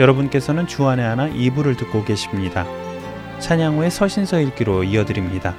여러분께서는 주안의 하나 2부를 듣고 계십니다. 찬양 후에 서신서 읽기로 이어드립니다.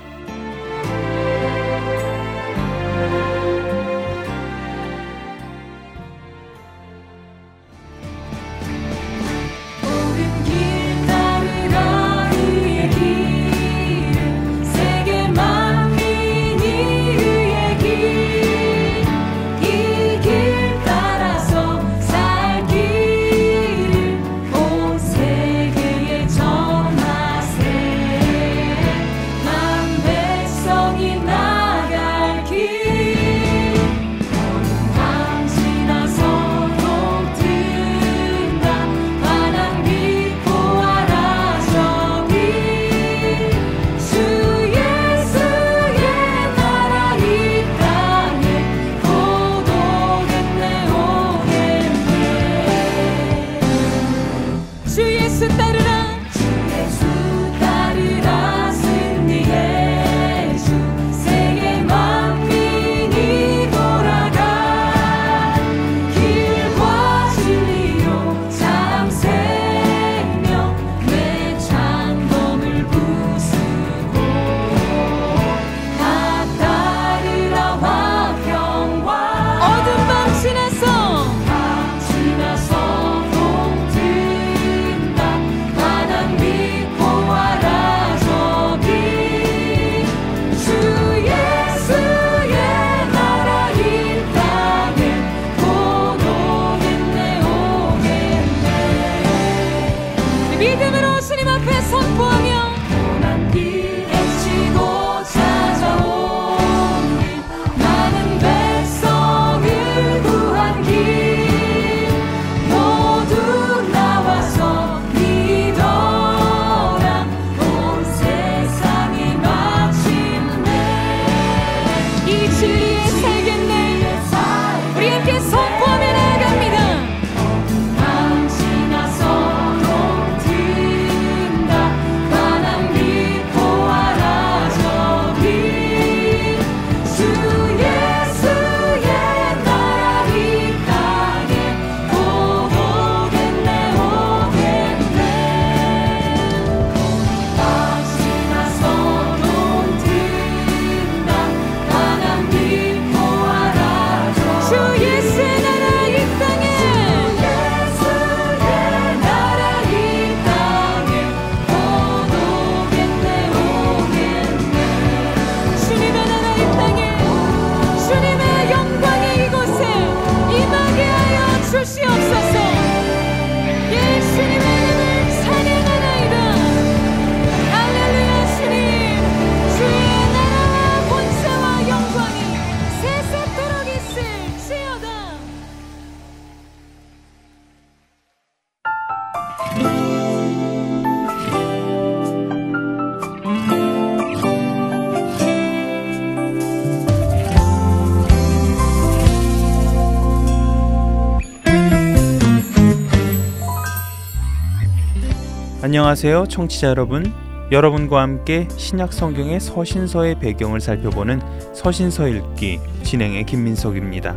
안녕하세요, 청취자 여러분. 여러분과 함께 신약 성경의 서신서의 배경을 살펴보는 서신서 읽기 진행의 김민석입니다.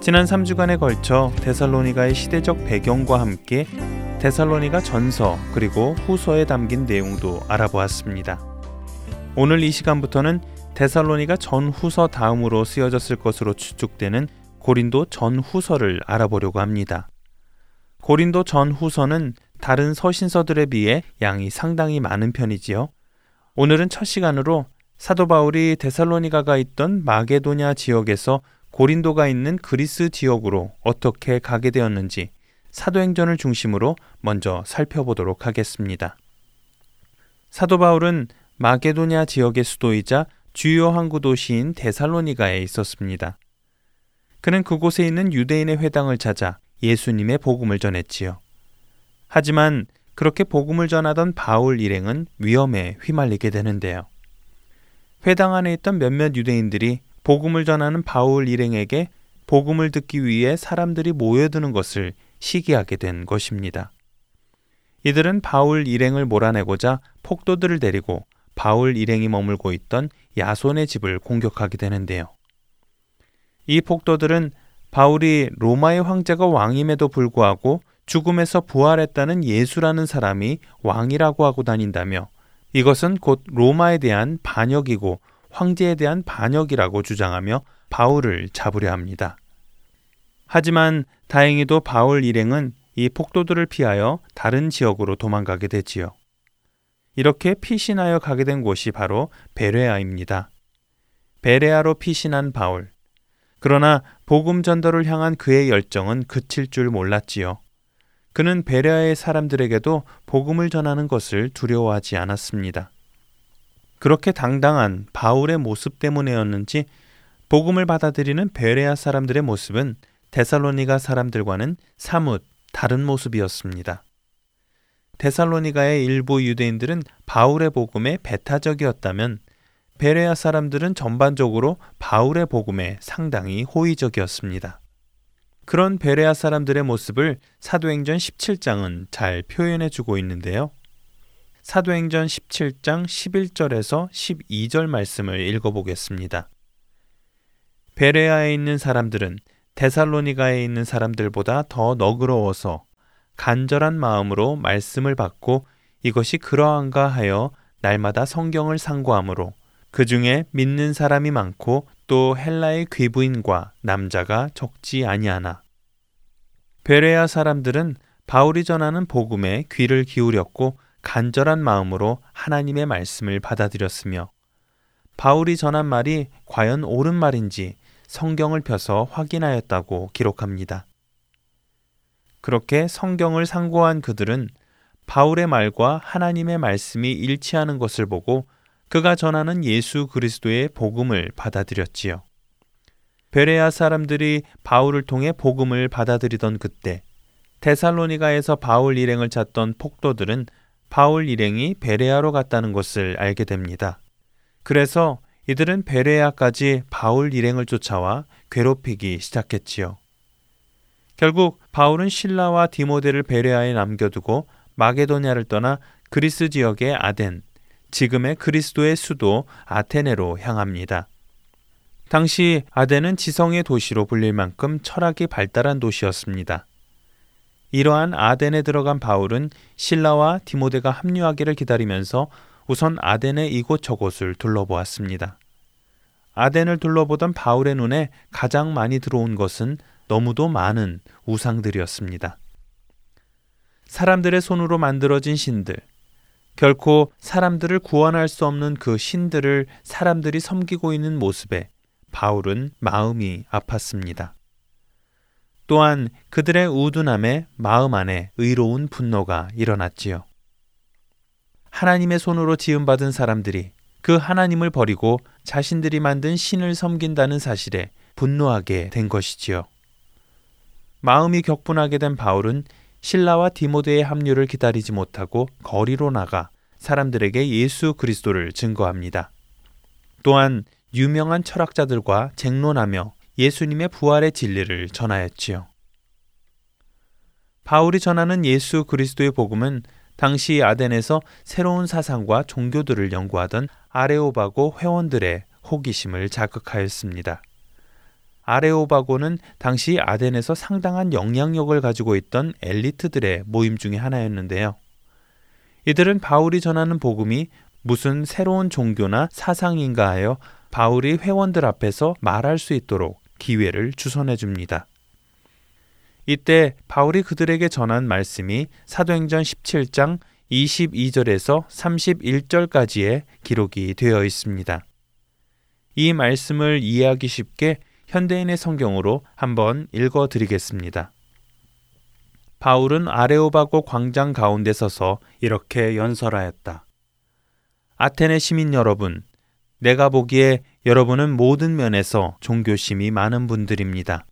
지난 3주간에 걸쳐 데살로니가의 시대적 배경과 함께 데살로니가 전서 그리고 후서에 담긴 내용도 알아보았습니다. 오늘 이 시간부터는 데살로니가 전후서 다음으로 쓰여졌을 것으로 추측되는 고린도 전후서를 알아보려고 합니다. 고린도 전후서는 다른 서신서들에 비해 양이 상당히 많은 편이지요. 오늘은 첫 시간으로 사도 바울이 데살로니가가 있던 마게도냐 지역에서 고린도가 있는 그리스 지역으로 어떻게 가게 되었는지 사도행전을 중심으로 먼저 살펴보도록 하겠습니다. 사도 바울은 마게도냐 지역의 수도이자 주요 항구 도시인 데살로니가에 있었습니다. 그는 그곳에 있는 유대인의 회당을 찾아 예수님의 복음을 전했지요. 하지만 그렇게 복음을 전하던 바울 일행은 위험에 휘말리게 되는데요. 회당 안에 있던 몇몇 유대인들이 복음을 전하는 바울 일행에게 복음을 듣기 위해 사람들이 모여드는 것을 시기하게 된 것입니다. 이들은 바울 일행을 몰아내고자 폭도들을 데리고 바울 일행이 머물고 있던 야손의 집을 공격하게 되는데요. 이 폭도들은 바울이 로마의 황제가 왕임에도 불구하고 죽음에서 부활했다는 예수라는 사람이 왕이라고 하고 다닌다며 이것은 곧 로마에 대한 반역이고 황제에 대한 반역이라고 주장하며 바울을 잡으려 합니다. 하지만 다행히도 바울 일행은 이 폭도들을 피하여 다른 지역으로 도망가게 되지요. 이렇게 피신하여 가게 된 곳이 바로 베레아입니다. 베레아로 피신한 바울. 그러나 복음 전도를 향한 그의 열정은 그칠 줄 몰랐지요. 그는 베레아의 사람들에게도 복음을 전하는 것을 두려워하지 않았습니다. 그렇게 당당한 바울의 모습 때문에였는지 복음을 받아들이는 베레아 사람들의 모습은 데살로니가 사람들과는 사뭇 다른 모습이었습니다. 데살로니가의 일부 유대인들은 바울의 복음에 배타적이었다면 베레아 사람들은 전반적으로 바울의 복음에 상당히 호의적이었습니다. 그런 베레아 사람들의 모습을 사도행전 17장은 잘 표현해 주고 있는데요. 사도행전 17장 11절에서 12절 말씀을 읽어보겠습니다. 베레아에 있는 사람들은 데살로니가에 있는 사람들보다 더 너그러워서 간절한 마음으로 말씀을 받고 이것이 그러한가 하여 날마다 성경을 상고하므로 그 중에 믿는 사람이 많고 또 헬라의 귀부인과 남자가 적지 아니하나. 베레아 사람들은 바울이 전하는 복음에 귀를 기울였고 간절한 마음으로 하나님의 말씀을 받아들였으며 바울이 전한 말이 과연 옳은 말인지 성경을 펴서 확인하였다고 기록합니다. 그렇게 성경을 상고한 그들은 바울의 말과 하나님의 말씀이 일치하는 것을 보고 그가 전하는 예수 그리스도의 복음을 받아들였지요. 베레아 사람들이 바울을 통해 복음을 받아들이던 그때 데살로니가에서 바울 일행을 찾던 폭도들은 바울 일행이 베레아로 갔다는 것을 알게 됩니다. 그래서 이들은 베레아까지 바울 일행을 쫓아와 괴롭히기 시작했지요. 결국 바울은 신라와 디모데를 베레아에 남겨두고 마게도냐를 떠나 그리스 지역의 아덴, 지금의 그리스도의 수도 아테네로 향합니다. 당시 아덴은 지성의 도시로 불릴 만큼 철학이 발달한 도시였습니다. 이러한 아덴에 들어간 바울은 신라와 디모데가 합류하기를 기다리면서 우선 아덴의 이곳저곳을 둘러보았습니다. 아덴을 둘러보던 바울의 눈에 가장 많이 들어온 것은 너무도 많은 우상들이었습니다. 사람들의 손으로 만들어진 신들, 결코 사람들을 구원할 수 없는 그 신들을 사람들이 섬기고 있는 모습에 바울은 마음이 아팠습니다. 또한 그들의 우둔함에 마음 안에 의로운 분노가 일어났지요. 하나님의 손으로 지음받은 사람들이 그 하나님을 버리고 자신들이 만든 신을 섬긴다는 사실에 분노하게 된 것이지요. 마음이 격분하게 된 바울은 신라와 디모데의 합류를 기다리지 못하고 거리로 나가 사람들에게 예수 그리스도를 증거합니다. 또한 유명한 철학자들과 쟁론하며 예수님의 부활의 진리를 전하였지요. 바울이 전하는 예수 그리스도의 복음은 당시 아덴에서 새로운 사상과 종교들을 연구하던 아레오바고 회원들의 호기심을 자극하였습니다. 아레오바고는 당시 아덴에서 상당한 영향력을 가지고 있던 엘리트들의 모임 중의 하나였는데요. 이들은 바울이 전하는 복음이 무슨 새로운 종교나 사상인가 하여 바울이 회원들 앞에서 말할 수 있도록 기회를 주선해 줍니다. 이때 바울이 그들에게 전한 말씀이 사도행전 17장 22절에서 31절까지의 기록이 되어 있습니다. 이 말씀을 이해하기 쉽게 현대인의 성경으로 한번 읽어 드리겠습니다. 바울은 아레오바고 광장 가운데 서서 이렇게 연설하였다. 아테네 시민 여러분, 내가 보기에 여러분은 모든 면에서 종교심이 많은 분들입니다.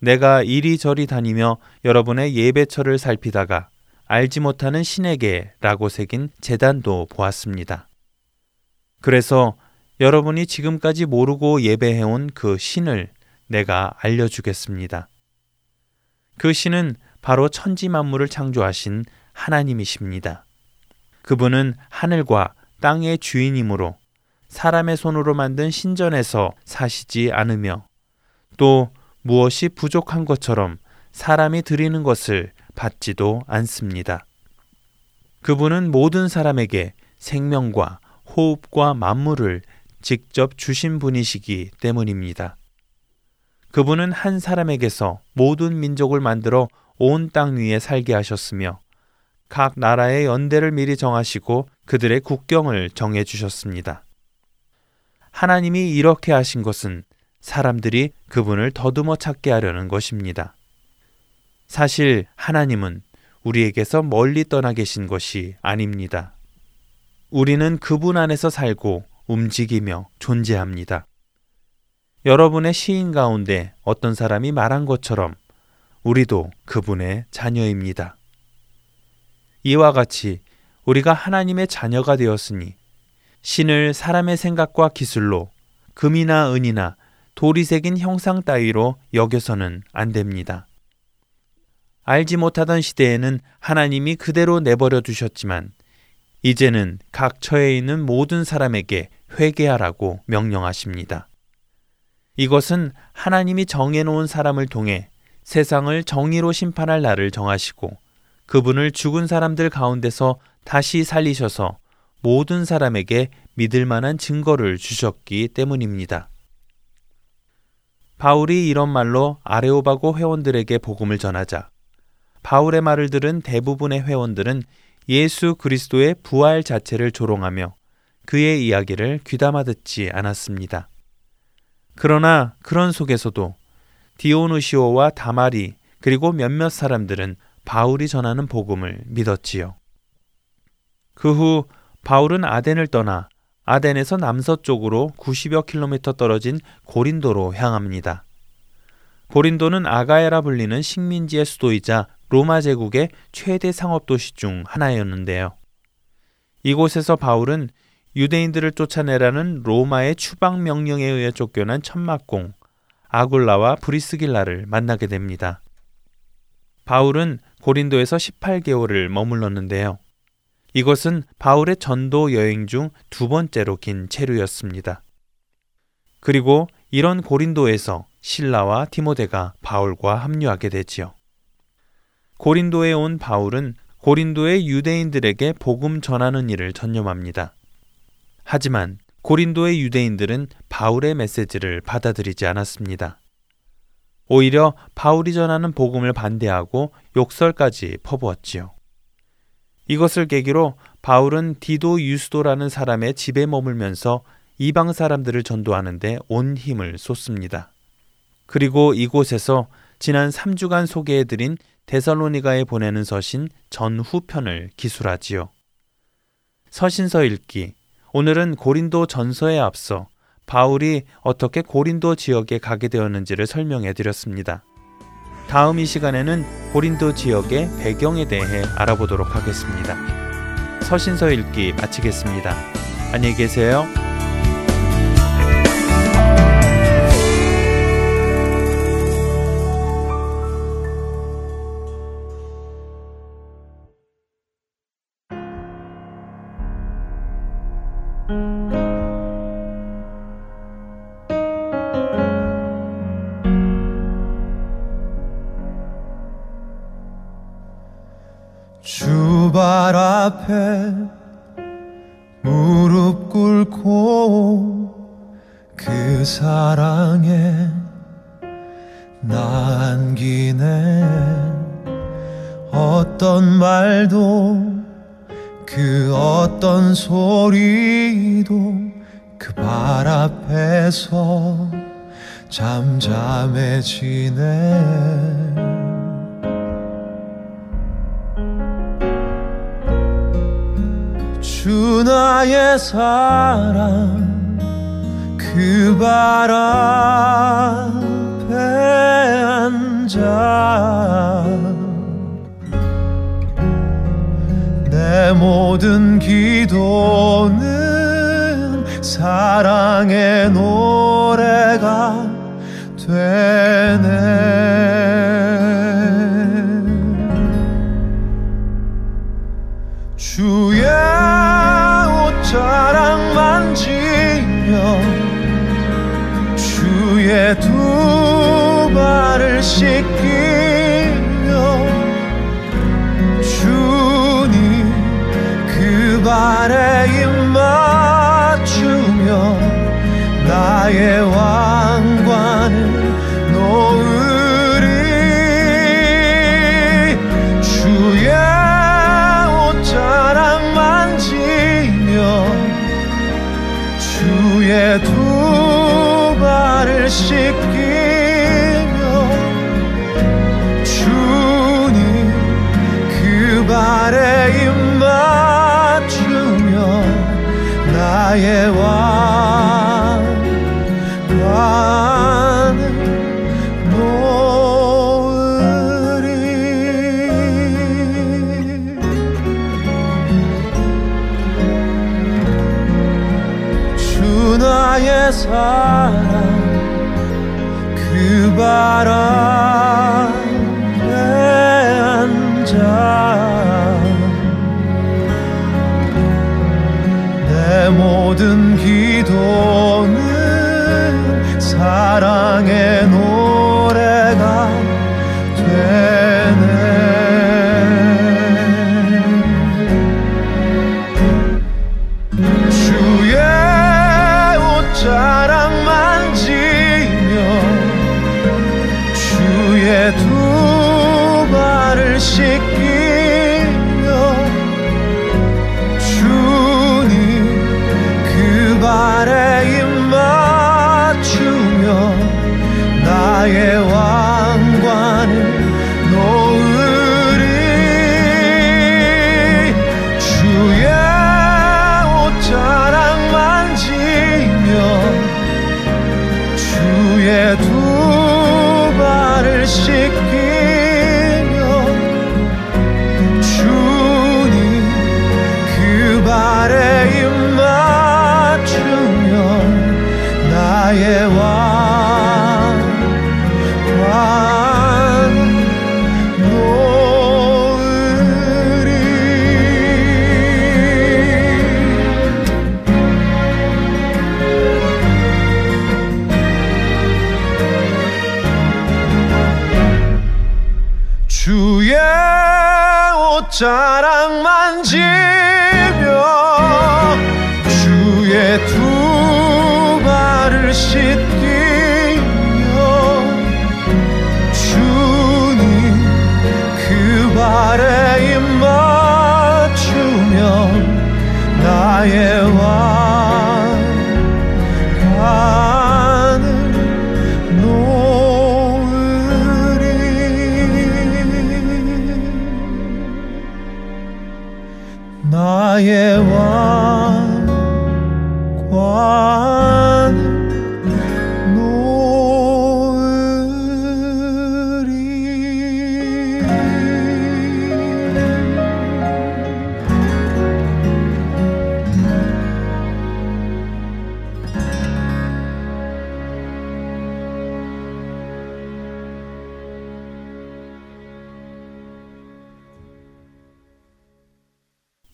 내가 이리저리 다니며 여러분의 예배처를 살피다가 알지 못하는 신에게라고 새긴 재단도 보았습니다. 그래서 여러분이 지금까지 모르고 예배해온 그 신을 내가 알려주겠습니다. 그 신은 바로 천지 만물을 창조하신 하나님이십니다. 그분은 하늘과 땅의 주인이므로 사람의 손으로 만든 신전에서 사시지 않으며 또 무엇이 부족한 것처럼 사람이 드리는 것을 받지도 않습니다. 그분은 모든 사람에게 생명과 호흡과 만물을 직접 주신 분이시기 때문입니다. 그분은 한 사람에게서 모든 민족을 만들어 온 땅 위에 살게 하셨으며 각 나라의 연대를 미리 정하시고 그들의 국경을 정해 주셨습니다. 하나님이 이렇게 하신 것은 사람들이 그분을 더듬어 찾게 하려는 것입니다. 사실 하나님은 우리에게서 멀리 떠나 계신 것이 아닙니다. 우리는 그분 안에서 살고 움직이며 존재합니다. 여러분의 시인 가운데 어떤 사람이 말한 것처럼 우리도 그분의 자녀입니다. 이와 같이 우리가 하나님의 자녀가 되었으니 신을 사람의 생각과 기술로 금이나 은이나 돌이 새긴 형상 따위로 여겨서는 안 됩니다. 알지 못하던 시대에는 하나님이 그대로 내버려 두셨지만 이제는 각 처에 있는 모든 사람에게 회개하라고 명령하십니다. 이것은 하나님이 정해놓은 사람을 통해 세상을 정의로 심판할 날을 정하시고 그분을 죽은 사람들 가운데서 다시 살리셔서 모든 사람에게 믿을 만한 증거를 주셨기 때문입니다. 바울이 이런 말로 아레오바고 회원들에게 복음을 전하자 바울의 말을 들은 대부분의 회원들은 예수 그리스도의 부활 자체를 조롱하며 그의 이야기를 귀담아 듣지 않았습니다. 그러나 그런 속에서도 디오누시오와 다마리 그리고 몇몇 사람들은 바울이 전하는 복음을 믿었지요. 그 후 바울은 아덴을 떠나 아덴에서 남서쪽으로 90여 킬로미터 떨어진 고린도로 향합니다. 고린도는 아가에라 불리는 식민지의 수도이자 로마 제국의 최대 상업 도시 중 하나였는데요. 이곳에서 바울은 유대인들을 쫓아내라는 로마의 추방 명령에 의해 쫓겨난 천막공 아굴라와 브리스길라를 만나게 됩니다. 바울은 고린도에서 18개월을 머물렀는데요. 이것은 바울의 전도 여행 중 두 번째로 긴 체류였습니다. 그리고 이런 고린도에서 신라와 디모데가 바울과 합류하게 되지요. 고린도에 온 바울은 고린도의 유대인들에게 복음 전하는 일을 전념합니다. 하지만 고린도의 유대인들은 바울의 메시지를 받아들이지 않았습니다. 오히려 바울이 전하는 복음을 반대하고 욕설까지 퍼부었지요. 이것을 계기로 바울은 디도 유스도라는 사람의 집에 머물면서 이방 사람들을 전도하는데 온 힘을 쏟습니다. 그리고 이곳에서 지난 3주간 소개해드린 데살로니가에 보내는 서신 전후편을 기술하지요. 서신서 읽기 오늘은 고린도 전서에 앞서 바울이 어떻게 고린도 지역에 가게 되었는지를 설명해 드렸습니다. 다음 이 시간에는 고린도 지역의 배경에 대해 알아보도록 하겠습니다. 서신서 읽기 마치겠습니다. 안녕히 계세요. 주 나의 사랑 그 발 앞에 앉아. 내 모든 기도는 사랑의 노래가 되네 나 바람에 앉아. 내 모든 기도는 사랑의 노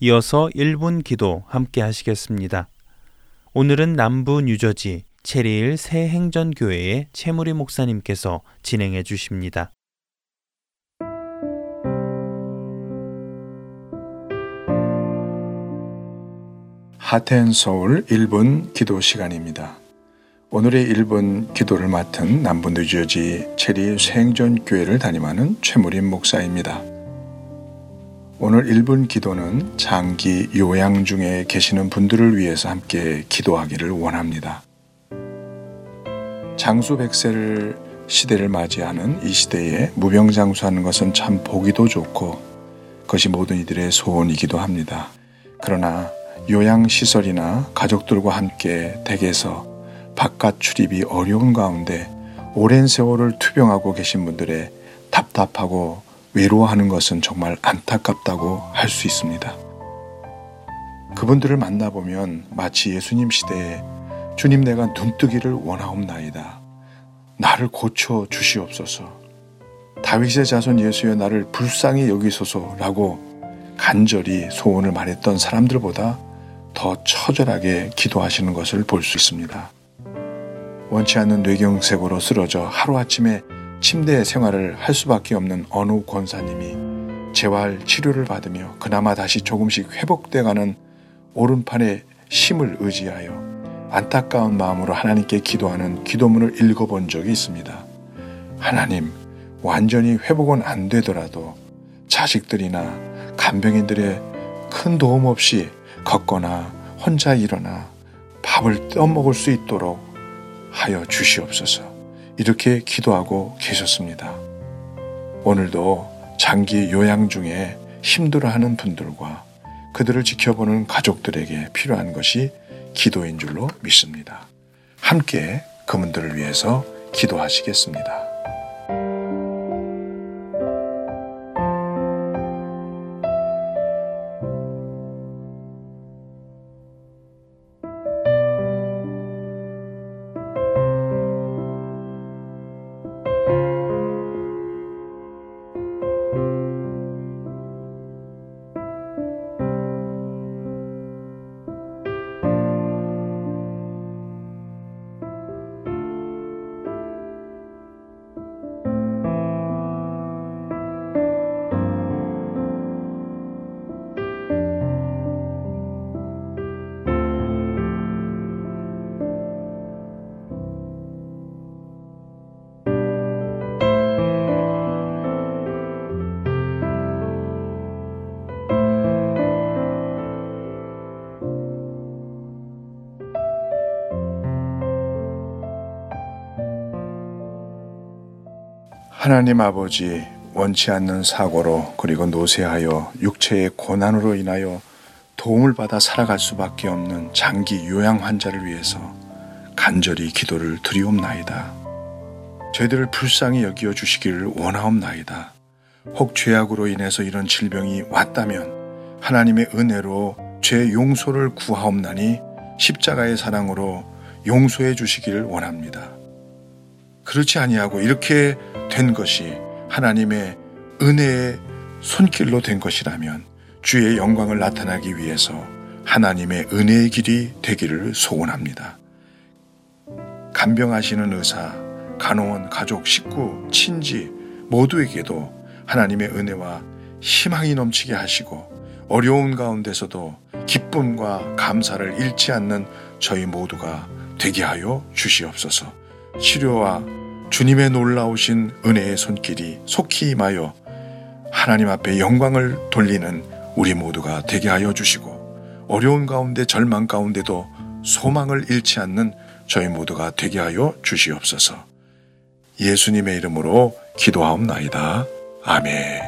이어서 1분 기도 함께 하시겠습니다. 오늘은 남부 뉴저지 체리일 새 행전교회의 채무리 목사님께서 진행해 주십니다. 하텐 서울 1분 기도 시간입니다. 오늘의 1분 기도를 맡은 남부 뉴저지 체리 생존교회를 담임하는 최무림 목사입니다. 오늘 1분 기도는 장기 요양 중에 계시는 분들을 위해서 함께 기도하기를 원합니다. 장수 백세를 시대를 맞이하는 이 시대에 무병장수하는 것은 참 보기도 좋고 그것이 모든 이들의 소원이기도 합니다. 그러나 요양시설이나 가족들과 함께 댁에서 바깥 출입이 어려운 가운데 오랜 세월을 투병하고 계신 분들의 답답하고 외로워하는 것은 정말 안타깝다고 할 수 있습니다. 그분들을 만나보면 마치 예수님 시대에 주님 내가 눈뜨기를 원하옵나이다. 나를 고쳐 주시옵소서. 다윗의 자손 예수여 나를 불쌍히 여기소서라고 간절히 소원을 말했던 사람들보다 더 처절하게 기도하시는 것을 볼 수 있습니다. 원치 않는 뇌경색으로 쓰러져 하루아침에 침대 생활을 할 수밖에 없는 어느 권사님이 재활 치료를 받으며 그나마 다시 조금씩 회복돼가는 오른팔에 힘을 의지하여 안타까운 마음으로 하나님께 기도하는 기도문을 읽어본 적이 있습니다. 하나님, 완전히 회복은 안 되더라도 자식들이나 간병인들의 큰 도움 없이 걷거나 혼자 일어나 밥을 떠먹을 수 있도록 하여 주시옵소서. 이렇게 기도하고 계셨습니다. 오늘도 장기 요양 중에 힘들어하는 분들과 그들을 지켜보는 가족들에게 필요한 것이 기도인 줄로 믿습니다. 함께 그분들을 위해서 기도하시겠습니다. 하나님 아버지 원치 않는 사고로 그리고 노쇠하여 육체의 고난으로 인하여 도움을 받아 살아갈 수밖에 없는 장기 요양 환자를 위해서 간절히 기도를 드리옵나이다. 저희들을 불쌍히 여기어 주시기를 원하옵나이다. 혹 죄악으로 인해서 이런 질병이 왔다면 하나님의 은혜로 죄 용서를 구하옵나니 십자가의 사랑으로 용서해 주시기를 원합니다. 그렇지 아니하고 이렇게 된 것이 하나님의 은혜의 손길로 된 것이라면 주의 영광을 나타나기 위해서 하나님의 은혜의 길이 되기를 소원합니다. 간병하시는 의사, 간호원, 가족, 식구, 친지 모두에게도 하나님의 은혜와 희망이 넘치게 하시고 어려운 가운데서도 기쁨과 감사를 잃지 않는 저희 모두가 되게 하여 주시옵소서. 치료와 주님의 놀라우신 은혜의 손길이 속히 임하여 하나님 앞에 영광을 돌리는 우리 모두가 되게 하여 주시고 어려운 가운데 절망 가운데도 소망을 잃지 않는 저희 모두가 되게 하여 주시옵소서. 예수님의 이름으로 기도하옵나이다. 아멘.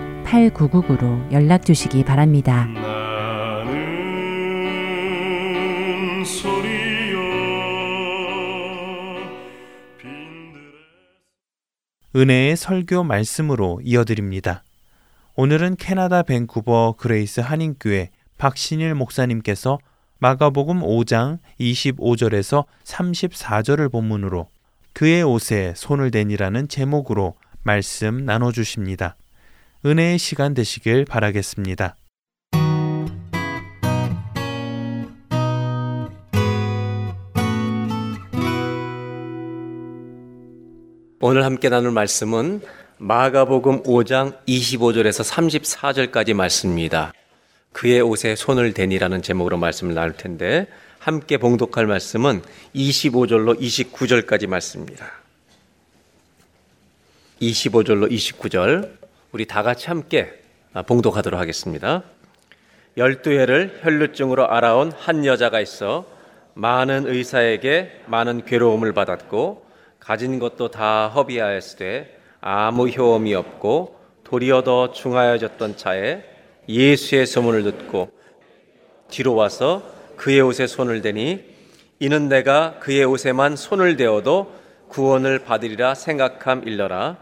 602-866-8999로 연락 주시기 바랍니다. 나는 소리여 빈들의 은혜의 설교 말씀으로 이어드립니다. 오늘은 캐나다 밴쿠버 그레이스 한인교회 박신일 목사님께서 마가복음 5장 25절에서 34절을 본문으로 그의 옷에 손을 대니라는 제목으로 말씀 나눠 주십니다. 은혜의 시간 되시길 바라겠습니다. 오늘 함께 나눌 말씀은 마가복음 5장 25절에서 34절까지 말씀입니다. 그의 옷에 손을 대니라는 제목으로 말씀을 나눌 텐데 함께 봉독할 말씀은 25절로 29절까지 말씀입니다. 25절로 29절 우리 다 같이 함께 봉독하도록 하겠습니다. 열두 해를 혈루증으로 알아온 한 여자가 있어 많은 의사에게 많은 괴로움을 받았고 가진 것도 다 허비하였으되 아무 효험이 없고 도리어 더 중하여졌던 차에 예수의 소문을 듣고 뒤로 와서 그의 옷에 손을 대니 이는 내가 그의 옷에만 손을 대어도 구원을 받으리라 생각함 일러라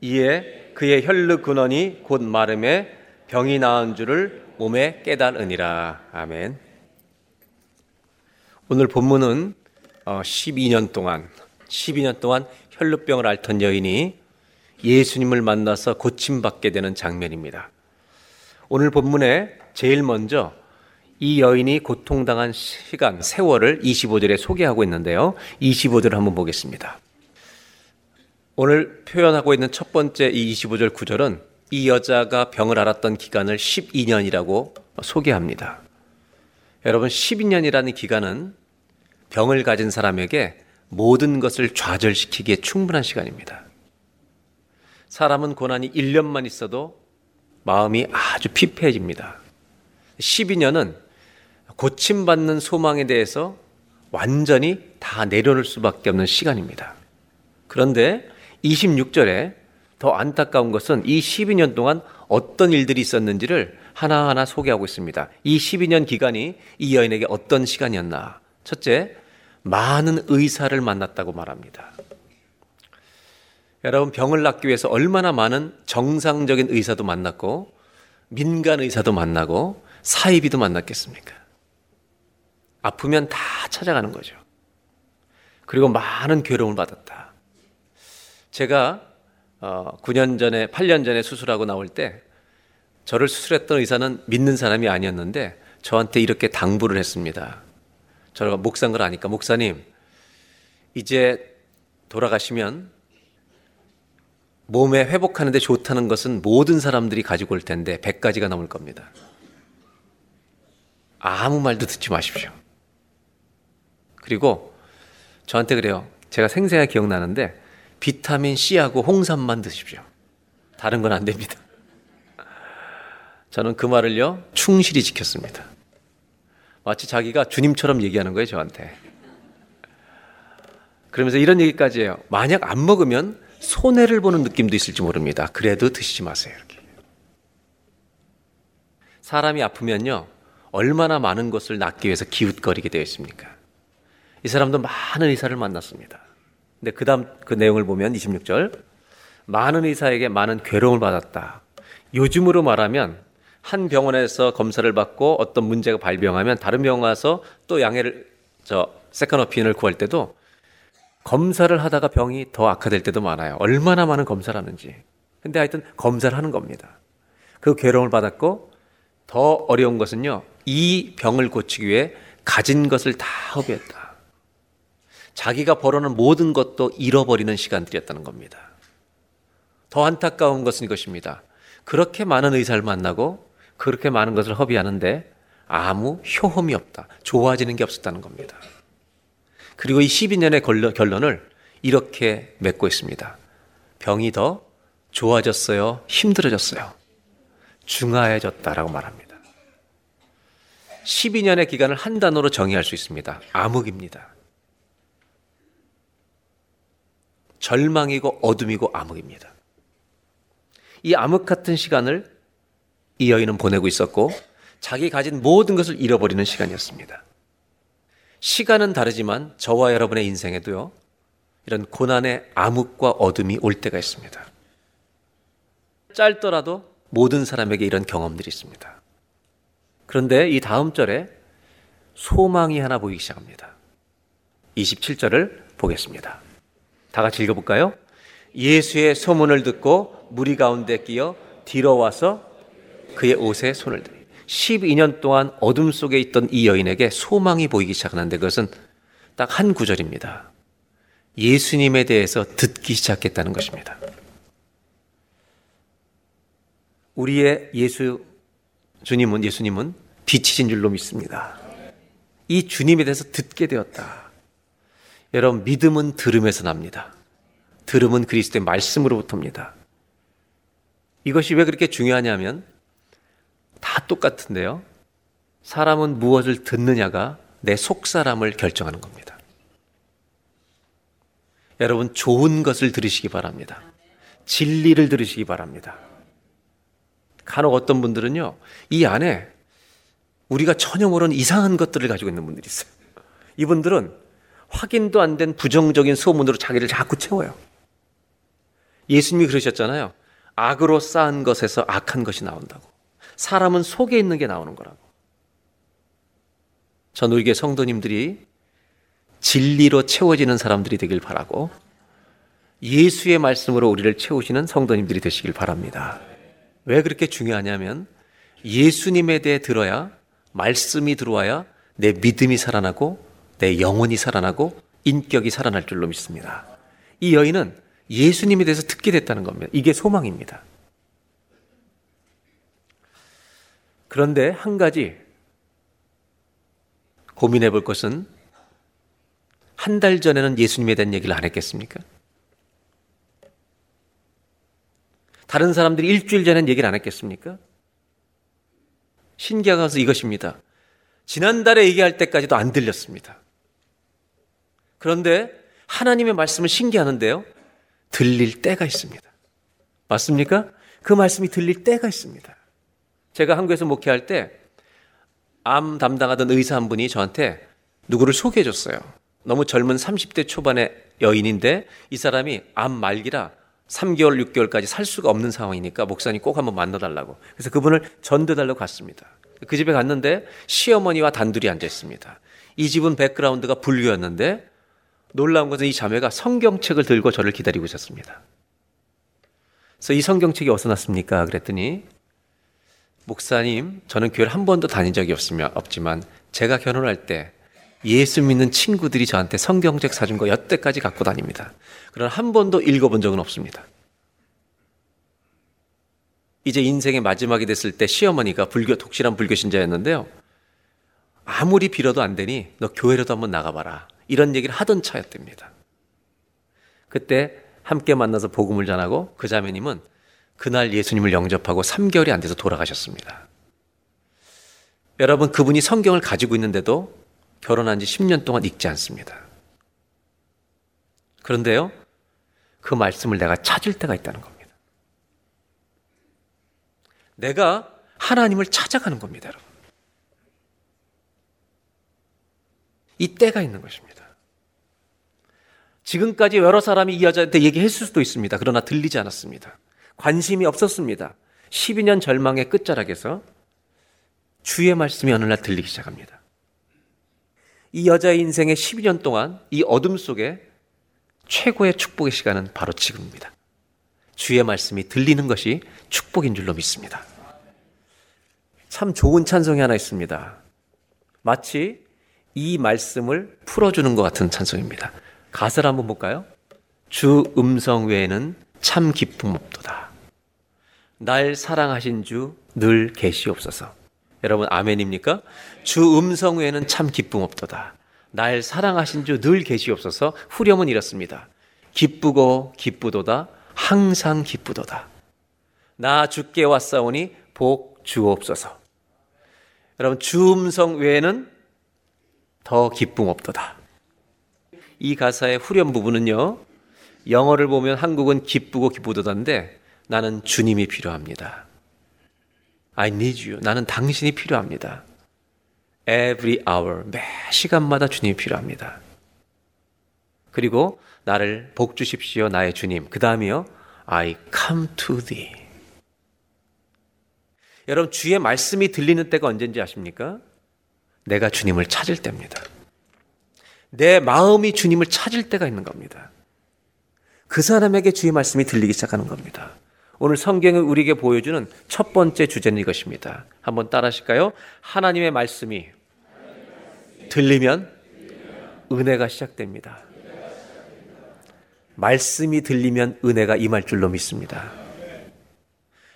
이에 그의 혈루 근원이 곧 마름에 병이 나은 줄을 몸에 깨달으니라 아멘. 오늘 본문은 12년 동안 12년 동안 혈루병을 앓던 여인이 예수님을 만나서 고침받게 되는 장면입니다. 오늘 본문에 제일 먼저 이 여인이 고통당한 시간, 세월을 25절에 소개하고 있는데요. 25절을 한번 보겠습니다. 오늘 표현하고 있는 첫 번째 이 25절 구절은 이 여자가 병을 앓았던 기간을 12년이라고 소개합니다. 여러분, 12년이라는 기간은 병을 가진 사람에게 모든 것을 좌절시키기에 충분한 시간입니다. 사람은 고난이 1년만 있어도 마음이 아주 피폐해집니다. 12년은 고침받는 소망에 대해서 완전히 다 내려놓을 수밖에 없는 시간입니다. 그런데 26절에 더 안타까운 것은 이 12년 동안 어떤 일들이 있었는지를 하나하나 소개하고 있습니다. 이 12년 기간이 이 여인에게 어떤 시간이었나? 첫째, 많은 의사를 만났다고 말합니다. 여러분, 병을 낫기 위해서 얼마나 많은 정상적인 의사도 만났고, 민간 의사도 만나고, 사이비도 만났겠습니까? 아프면 다 찾아가는 거죠. 그리고 많은 괴로움을 받았다. 제가 9년 전에, 8년 전에 수술하고 나올 때 저를 수술했던 의사는 믿는 사람이 아니었는데 저한테 이렇게 당부를 했습니다. 저가 목사인 걸 아니까 목사님 이제 돌아가시면 몸에 회복하는데 좋다는 것은 모든 사람들이 가지고 올 텐데 100가지가 넘을 겁니다. 아무 말도 듣지 마십시오. 그리고 저한테 그래요. 제가 생생하게 기억나는데 비타민 C하고 홍삼만 드십시오. 다른 건 안 됩니다. 저는 그 말을요, 충실히 지켰습니다. 마치 자기가 주님처럼 얘기하는 거예요, 저한테. 그러면서 이런 얘기까지 해요. 만약 안 먹으면 손해를 보는 느낌도 있을지 모릅니다. 그래도 드시지 마세요, 이렇게. 사람이 아프면요, 얼마나 많은 것을 낫기 위해서 기웃거리게 되어 있습니까? 이 사람도 많은 의사를 만났습니다. 근데 그 다음 그 내용을 보면 26절. 많은 의사에게 많은 괴로움을 받았다. 요즘으로 말하면 한 병원에서 검사를 받고 어떤 문제가 발병하면 다른 병원 가서 또 양해를 저 second opinion을 구할 때도 검사를 하다가 병이 더 악화될 때도 많아요. 얼마나 많은 검사를 하는지. 근데 하여튼 검사를 하는 겁니다. 그 괴로움을 받았고 더 어려운 것은요. 이 병을 고치기 위해 가진 것을 다 허비했다. 자기가 벌어놓은 모든 것도 잃어버리는 시간들이었다는 겁니다. 더 안타까운 것은 이것입니다. 그렇게 많은 의사를 만나고 그렇게 많은 것을 허비하는데 아무 효험이 없다. 좋아지는 게 없었다는 겁니다. 그리고 이 12년의 결론을 이렇게 맺고 있습니다. 병이 더 좋아졌어요? 힘들어졌어요? 중하해졌다라고 말합니다. 12년의 기간을 한 단어로 정의할 수 있습니다. 암흑입니다. 절망이고 어둠이고 암흑입니다. 이 암흑 같은 시간을 이 여인은 보내고 있었고 자기 가진 모든 것을 잃어버리는 시간이었습니다. 시간은 다르지만 저와 여러분의 인생에도요, 이런 고난의 암흑과 어둠이 올 때가 있습니다. 짧더라도 모든 사람에게 이런 경험들이 있습니다. 그런데 이 다음 절에 소망이 하나 보이기 시작합니다. 27절을 보겠습니다. 다 같이 읽어볼까요? 예수의 소문을 듣고 무리 가운데 끼어 뒤로 와서 그의 옷에 손을 들이 12년 동안 어둠 속에 있던 이 여인에게 소망이 보이기 시작하는데 그것은 딱 한 구절입니다. 예수님에 대해서 듣기 시작했다는 것입니다. 우리의 예수 주님은 예수님은 빛이신 줄로 믿습니다. 이 주님에 대해서 듣게 되었다. 여러분 믿음은 들음에서 납니다. 들음은 그리스도의 말씀으로부터입니다. 이것이 왜 그렇게 중요하냐면 다 똑같은데요. 사람은 무엇을 듣느냐가 내 속사람을 결정하는 겁니다. 여러분 좋은 것을 들으시기 바랍니다. 진리를 들으시기 바랍니다. 간혹 어떤 분들은요, 이 안에 우리가 전혀 모르는 이상한 것들을 가지고 있는 분들이 있어요. 이분들은 확인도 안 된 부정적인 소문으로 자기를 자꾸 채워요. 예수님이 그러셨잖아요. 악으로 쌓은 것에서 악한 것이 나온다고. 사람은 속에 있는 게 나오는 거라고. 전 우리의 성도님들이 진리로 채워지는 사람들이 되길 바라고 예수의 말씀으로 우리를 채우시는 성도님들이 되시길 바랍니다. 왜 그렇게 중요하냐면 예수님에 대해 들어야 말씀이 들어와야 내 믿음이 살아나고 내 영혼이 살아나고 인격이 살아날 줄로 믿습니다. 이 여인은 예수님에 대해서 듣게 됐다는 겁니다. 이게 소망입니다. 그런데 한 가지 고민해 볼 것은 한 달 전에는 예수님에 대한 얘기를 안 했겠습니까? 다른 사람들이 일주일 전엔 얘기를 안 했겠습니까? 신기한 것은 이것입니다. 지난달에 얘기할 때까지도 안 들렸습니다. 그런데 하나님의 말씀은 신기하는데요. 들릴 때가 있습니다. 맞습니까? 그 말씀이 들릴 때가 있습니다. 제가 한국에서 목회할 때 암 담당하던 의사 한 분이 저한테 누구를 소개해 줬어요. 너무 젊은 30대 초반의 여인인데 이 사람이 암 말기라 3개월, 6개월까지 살 수가 없는 상황이니까 목사님 꼭 한번 만나달라고. 그래서 그분을 전도달라고 갔습니다. 그 집에 갔는데 시어머니와 단둘이 앉아 있습니다. 이 집은 백그라운드가 불교였는데 놀라운 것은 이 자매가 성경책을 들고 저를 기다리고 있었습니다. 그래서 이 성경책이 어디서 났습니까? 그랬더니 목사님, 저는 교회를 한 번도 다닌 적이 없으며, 없지만 제가 결혼할 때 예수 믿는 친구들이 저한테 성경책 사준 거 여태까지 갖고 다닙니다. 그러나 한 번도 읽어본 적은 없습니다. 이제 인생의 마지막이 됐을 때 시어머니가 불교, 독실한 불교 신자였는데요. 아무리 빌어도 안 되니 너 교회라도 한번 나가봐라. 이런 얘기를 하던 차였답니다. 그때 함께 만나서 복음을 전하고 그 자매님은 그날 예수님을 영접하고 3개월이 안 돼서 돌아가셨습니다. 여러분, 그분이 성경을 가지고 있는데도 결혼한 지 10년 동안 읽지 않습니다. 그런데요, 그 말씀을 내가 찾을 때가 있다는 겁니다. 내가 하나님을 찾아가는 겁니다, 여러분. 이 때가 있는 것입니다. 지금까지 여러 사람이 이 여자한테 얘기했을 수도 있습니다. 그러나 들리지 않았습니다. 관심이 없었습니다. 12년 절망의 끝자락에서 주의 말씀이 어느 날 들리기 시작합니다. 이 여자의 인생의 12년 동안 이 어둠 속에 최고의 축복의 시간은 바로 지금입니다. 주의 말씀이 들리는 것이 축복인 줄로 믿습니다. 참 좋은 찬송이 하나 있습니다. 마치 이 말씀을 풀어주는 것 같은 찬송입니다. 가사를 한번 볼까요? 주 음성 외에는 참 기쁨 없도다. 날 사랑하신 주 늘 계시옵소서. 여러분 아멘입니까? 주 음성 외에는 참 기쁨 없도다. 날 사랑하신 주 늘 계시옵소서. 후렴은 이렇습니다. 기쁘고 기쁘도다. 항상 기쁘도다. 나 주께 왔사오니 복 주옵소서. 여러분 주 음성 외에는 더 기쁨 없도다. 이 가사의 후렴 부분은요. 영어를 보면 한국은 기쁘고 기쁘도다인데 나는 주님이 필요합니다. I need you. 나는 당신이 필요합니다. Every hour. 매 시간마다 주님이 필요합니다. 그리고 나를 복 주십시오, 나의 주님. 그 다음이요. I come to thee. 여러분, 주의 말씀이 들리는 때가 언제인지 아십니까? 내가 주님을 찾을 때입니다. 내 마음이 주님을 찾을 때가 있는 겁니다. 그 사람에게 주의 말씀이 들리기 시작하는 겁니다. 오늘 성경이 우리에게 보여주는 첫 번째 주제는 이것입니다. 한번 따라 하실까요? 하나님의 말씀이 들리면 은혜가 시작됩니다. 말씀이 들리면 은혜가 임할 줄로 믿습니다.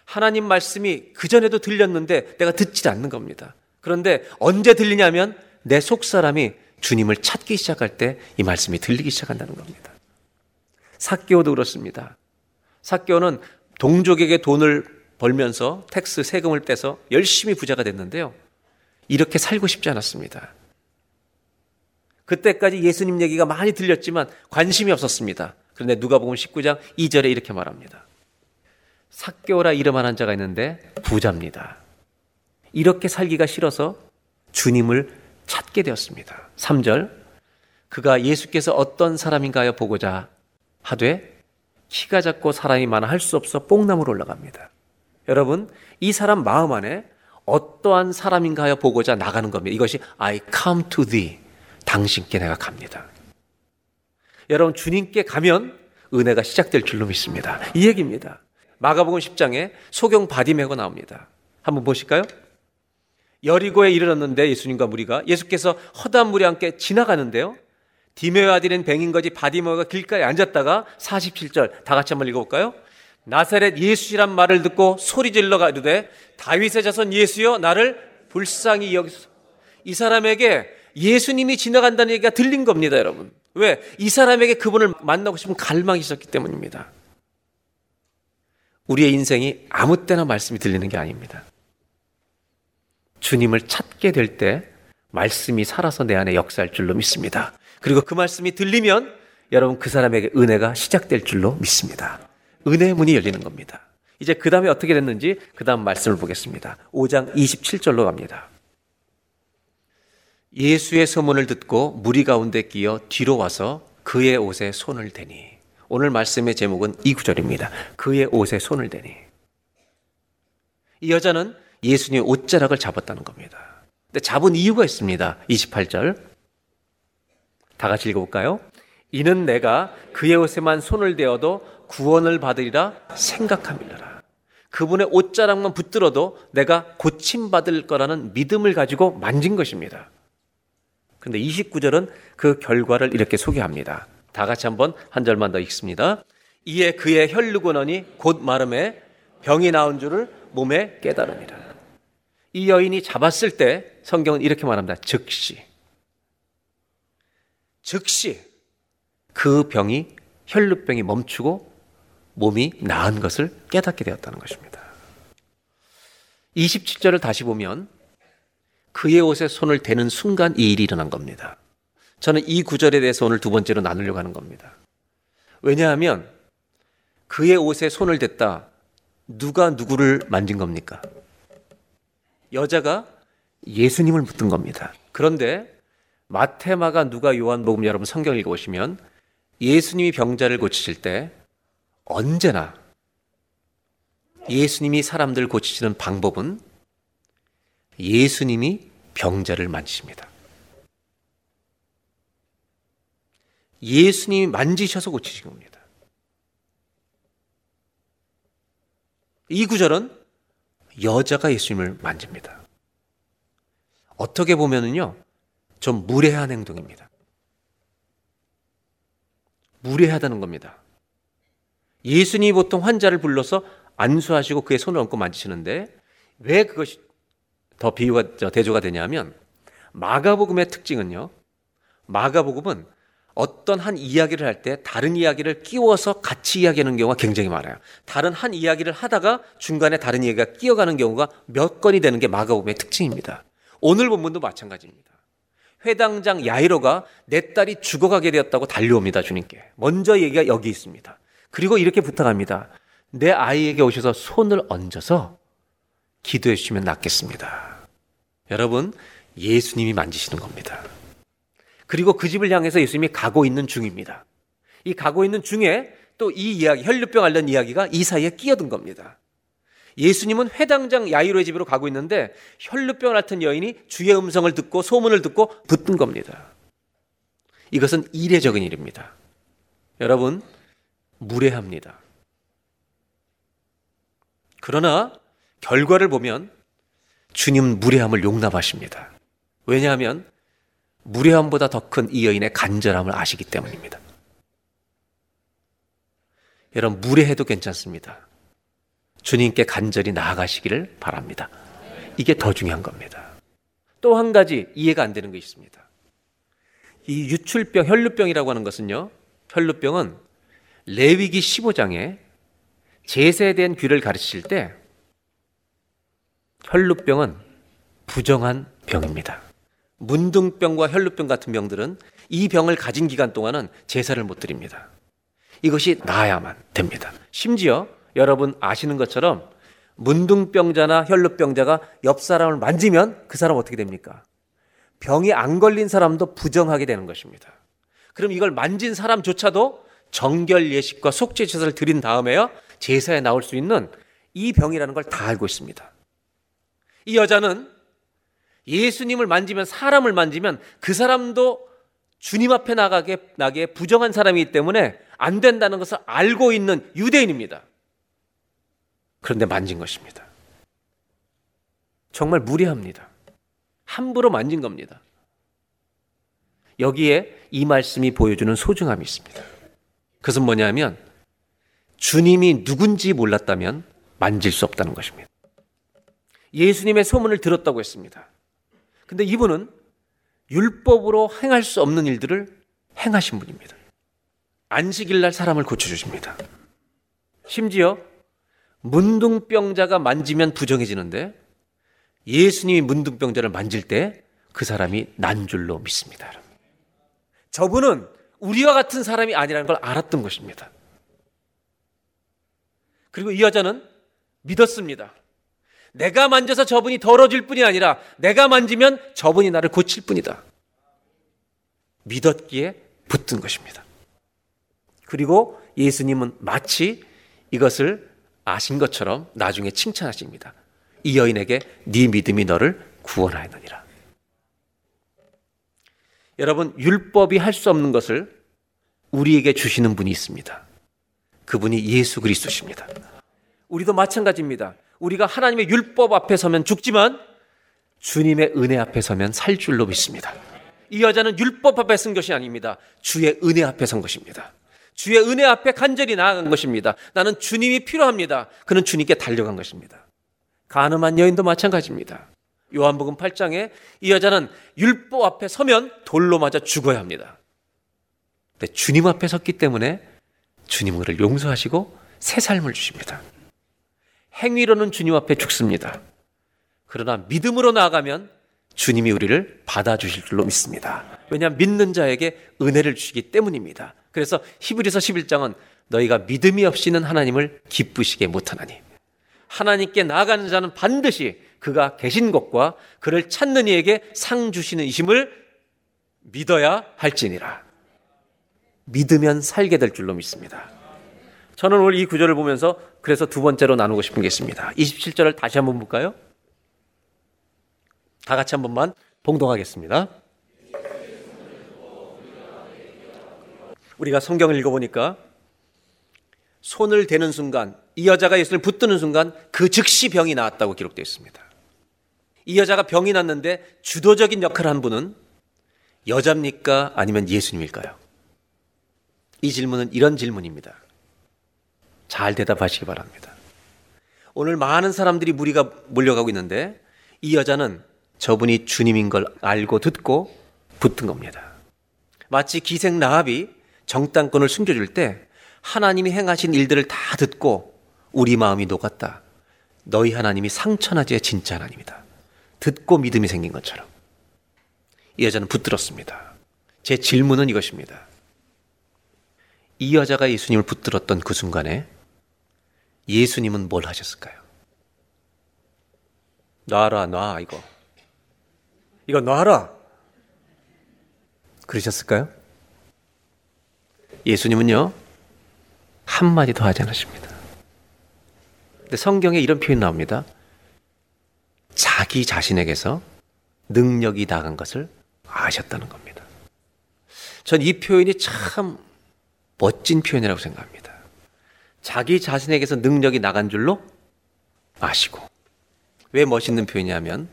하나님 말씀이 그전에도 들렸는데 내가 듣지 않는 겁니다. 그런데 언제 들리냐면 내 속사람이 주님을 찾기 시작할 때 이 말씀이 들리기 시작한다는 겁니다. 사개오도 그렇습니다. 사개오는 동족에게 돈을 벌면서 tax 세금을 떼서 열심히 부자가 됐는데요. 이렇게 살고 싶지 않았습니다. 그때까지 예수님 얘기가 많이 들렸지만 관심이 없었습니다. 그런데 누가복음 19장 2절에 이렇게 말합니다. 사개오라 이름하는 자가 있는데 부자입니다. 이렇게 살기가 싫어서 주님을 찾게 되었습니다. 3절 그가 예수께서 어떤 사람인가 하여 보고자 하되 키가 작고 사람이 많아 할 수 없어 뽕나무로 올라갑니다. 여러분 이 사람 마음 안에 어떠한 사람인가요 보고자 나가는 겁니다. 이것이 I come to thee 당신께 내가 갑니다. 여러분 주님께 가면 은혜가 시작될 줄로 믿습니다. 이 얘기입니다. 마가복음 10장에 소경 바디메고 나옵니다. 한번 보실까요? 여리고에 이르렀는데 예수님과 무리가 예수께서 허다한 무리 함께 지나가는데요. 디메오 아들인 뱅인거지 바디메오가 길가에 앉았다가 47절 다 같이 한번 읽어볼까요? 나사렛 예수란 말을 듣고 소리질러 가르되 다윗의 자손 예수여 나를 불쌍히 여기소서. 이 사람에게 예수님이 지나간다는 얘기가 들린 겁니다, 여러분. 왜? 이 사람에게 그분을 만나고 싶은 갈망이 있었기 때문입니다. 우리의 인생이 아무 때나 말씀이 들리는 게 아닙니다. 주님을 찾게 될 때 말씀이 살아서 내 안에 역사할 줄로 믿습니다. 그리고 그 말씀이 들리면 여러분 그 사람에게 은혜가 시작될 줄로 믿습니다. 은혜의 문이 열리는 겁니다. 이제 그 다음에 어떻게 됐는지 그 다음 말씀을 보겠습니다. 5장 27절로 갑니다. 예수의 소문을 듣고 무리 가운데 끼어 뒤로 와서 그의 옷에 손을 대니. 오늘 말씀의 제목은 이 구절입니다. 그의 옷에 손을 대니. 이 여자는 예수님의 옷자락을 잡았다는 겁니다. 근데 잡은 이유가 있습니다. 28절. 다 같이 읽어볼까요? 이는 내가 그의 옷에만 손을 대어도 구원을 받으리라 생각함이라. 그분의 옷자락만 붙들어도 내가 고침받을 거라는 믿음을 가지고 만진 것입니다. 근데 29절은 그 결과를 이렇게 소개합니다. 다 같이 한번 한 절만 더 읽습니다. 이에 그의 혈루고너니 곧 마름에 병이 나온 줄을 몸에 깨달으니라. 이 여인이 잡았을 때 성경은 이렇게 말합니다. 즉시. 즉시 그 병이 혈루병이 멈추고 몸이 나은 것을 깨닫게 되었다는 것입니다. 27절을 다시 보면 그의 옷에 손을 대는 순간 이 일이 일어난 겁니다. 저는 이 구절에 대해서 오늘 두 번째로 나누려고 하는 겁니다. 왜냐하면 그의 옷에 손을 댔다. 누가 누구를 만진 겁니까? 여자가 예수님을 붙든 겁니다. 그런데 마테마가 누가 요한복음 여러분 성경 읽어보시면 예수님이 병자를 고치실 때 언제나 예수님이 사람들 고치시는 방법은 예수님이 병자를 만지십니다. 예수님이 만지셔서 고치신 겁니다. 이 구절은 여자가 예수님을 만집니다. 어떻게 보면은요, 좀 무례한 행동입니다. 무례하다는 겁니다. 예수님이 보통 환자를 불러서 안수하시고 그의 손을 얹고 만지시는데 왜 그것이 더 비유가 저 대조가 되냐면 마가복음의 특징은요. 마가복음은 어떤 한 이야기를 할 때 다른 이야기를 끼워서 같이 이야기하는 경우가 굉장히 많아요. 다른 한 이야기를 하다가 중간에 다른 이야기가 끼어가는 경우가 몇 건이 되는 게 마가복음의 특징입니다. 오늘 본문도 마찬가지입니다. 회당장 야이로가 내 딸이 죽어가게 되었다고 달려옵니다, 주님께. 먼저 얘기가 여기 있습니다. 그리고 이렇게 부탁합니다. 내 아이에게 오셔서 손을 얹어서 기도해 주시면 낫겠습니다. 여러분, 예수님이 만지시는 겁니다. 그리고 그 집을 향해서 예수님이 가고 있는 중입니다. 이 가고 있는 중에 또 이 이야기, 혈류병 관련 이야기가 이 사이에 끼어든 겁니다. 예수님은 회당장 야이로의 집으로 가고 있는데 혈류병을 앓던 여인이 주의 음성을 듣고 소문을 듣고 붙은 겁니다. 이것은 이례적인 일입니다. 여러분, 무례합니다. 그러나 결과를 보면 주님은 무례함을 용납하십니다. 왜냐하면 무례함보다 더 큰 이 여인의 간절함을 아시기 때문입니다. 여러분, 무례해도 괜찮습니다. 주님께 간절히 나아가시기를 바랍니다. 이게 더 중요한 겁니다. 또 한 가지 이해가 안 되는 게 있습니다. 이 유출병, 혈루병이라고 하는 것은요, 혈루병은 레위기 15장에 제세에 대한 귀를 가르칠 때 혈루병은 부정한 병입니다. 문둥병과 혈루병 같은 병들은 이 병을 가진 기간 동안은 제사를 못 드립니다. 이것이 나아야만 됩니다. 심지어 여러분 아시는 것처럼 문둥병자나 혈루병자가 옆 사람을 만지면 그 사람 어떻게 됩니까? 병이 안 걸린 사람도 부정하게 되는 것입니다. 그럼 이걸 만진 사람조차도 정결 예식과 속죄 제사를 드린 다음에야 제사에 나올 수 있는 이 병이라는 걸 다 알고 있습니다. 이 여자는 예수님을 만지면 사람을 만지면 그 사람도 주님 앞에 나가게 나게 부정한 사람이기 때문에 안 된다는 것을 알고 있는 유대인입니다. 그런데 만진 것입니다. 정말 무례합니다. 함부로 만진 겁니다. 여기에 이 말씀이 보여주는 소중함이 있습니다. 그것은 뭐냐면 주님이 누군지 몰랐다면 만질 수 없다는 것입니다. 예수님의 소문을 들었다고 했습니다. 근데 이분은 율법으로 행할 수 없는 일들을 행하신 분입니다. 안식일 날 사람을 고쳐주십니다. 심지어 문둥병자가 만지면 부정해지는데 예수님이 문둥병자를 만질 때 그 사람이 난 줄로 믿습니다. 저분은 우리와 같은 사람이 아니라는 걸 알았던 것입니다. 그리고 이 여자는 믿었습니다. 내가 만져서 저분이 더러질 뿐이 아니라 내가 만지면 저분이 나를 고칠 뿐이다. 믿었기에 붙든 것입니다. 그리고 예수님은 마치 이것을 아신 것처럼 나중에 칭찬하십니다. 이 여인에게 네 믿음이 너를 구원하였느니라. 여러분 율법이 할 수 없는 것을 우리에게 주시는 분이 있습니다. 그분이 예수 그리스도십니다. 우리도 마찬가지입니다. 우리가 하나님의 율법 앞에 서면 죽지만 주님의 은혜 앞에 서면 살 줄로 믿습니다. 이 여자는 율법 앞에 쓴 것이 아닙니다. 주의 은혜 앞에 선 것입니다. 주의 은혜 앞에 간절히 나아간 것입니다. 나는 주님이 필요합니다. 그는 주님께 달려간 것입니다. 가늠한 여인도 마찬가지입니다. 요한복음 8장에 이 여자는 율법 앞에 서면 돌로 맞아 죽어야 합니다. 근데 주님 앞에 섰기 때문에 그를 용서하시고 새 삶을 주십니다. 행위로는 주님 앞에 죽습니다. 그러나 믿음으로 나아가면 주님이 우리를 받아주실 줄로 믿습니다. 왜냐하면 믿는 자에게 은혜를 주시기 때문입니다. 그래서 히브리서 11장은 너희가 믿음이 없이는 하나님을 기쁘시게 못하나니 하나님께 나아가는 자는 반드시 그가 계신 것과 그를 찾는 이에게 상 주시는 이심을 믿어야 할지니라. 믿으면 살게 될 줄로 믿습니다. 저는 오늘 이 구절을 보면서 그래서 두 번째로 나누고 싶은 게 있습니다. 27절을 다시 한번 볼까요? 다 같이 한 번만 봉동하겠습니다. 우리가 성경을 읽어보니까 손을 대는 순간 이 여자가 예수를 붙드는 순간 그 즉시 병이 나았다고 기록되어 있습니다. 이 여자가 병이 났는데 주도적인 역할을 한 분은 여자입니까? 아니면 예수님일까요? 이 질문은 이런 질문입니다. 잘 대답하시기 바랍니다. 오늘 많은 사람들이 무리가 몰려가고 있는데 이 여자는 저분이 주님인 걸 알고 듣고 붙은 겁니다. 마치 기생 라합이 정당권을 숨겨줄 때 하나님이 행하신 일들을 다 듣고 우리 마음이 녹았다. 너희 하나님이 상천하지의 진짜 하나님이다. 듣고 믿음이 생긴 것처럼. 이 여자는 붙들었습니다. 제 질문은 이것입니다. 이 여자가 예수님을 붙들었던 그 순간에 예수님은 뭘 하셨을까요? 놔라, 놔, 이거. 이거 놔라. 그러셨을까요? 예수님은요, 한마디 더 하지 않으십니다. 근데 성경에 이런 표현이 나옵니다. 자기 자신에게서 능력이 나간 것을 아셨다는 겁니다. 전 이 표현이 참 멋진 표현이라고 생각합니다. 자기 자신에게서 능력이 나간 줄로 아시고. 왜 멋있는 표현이냐면,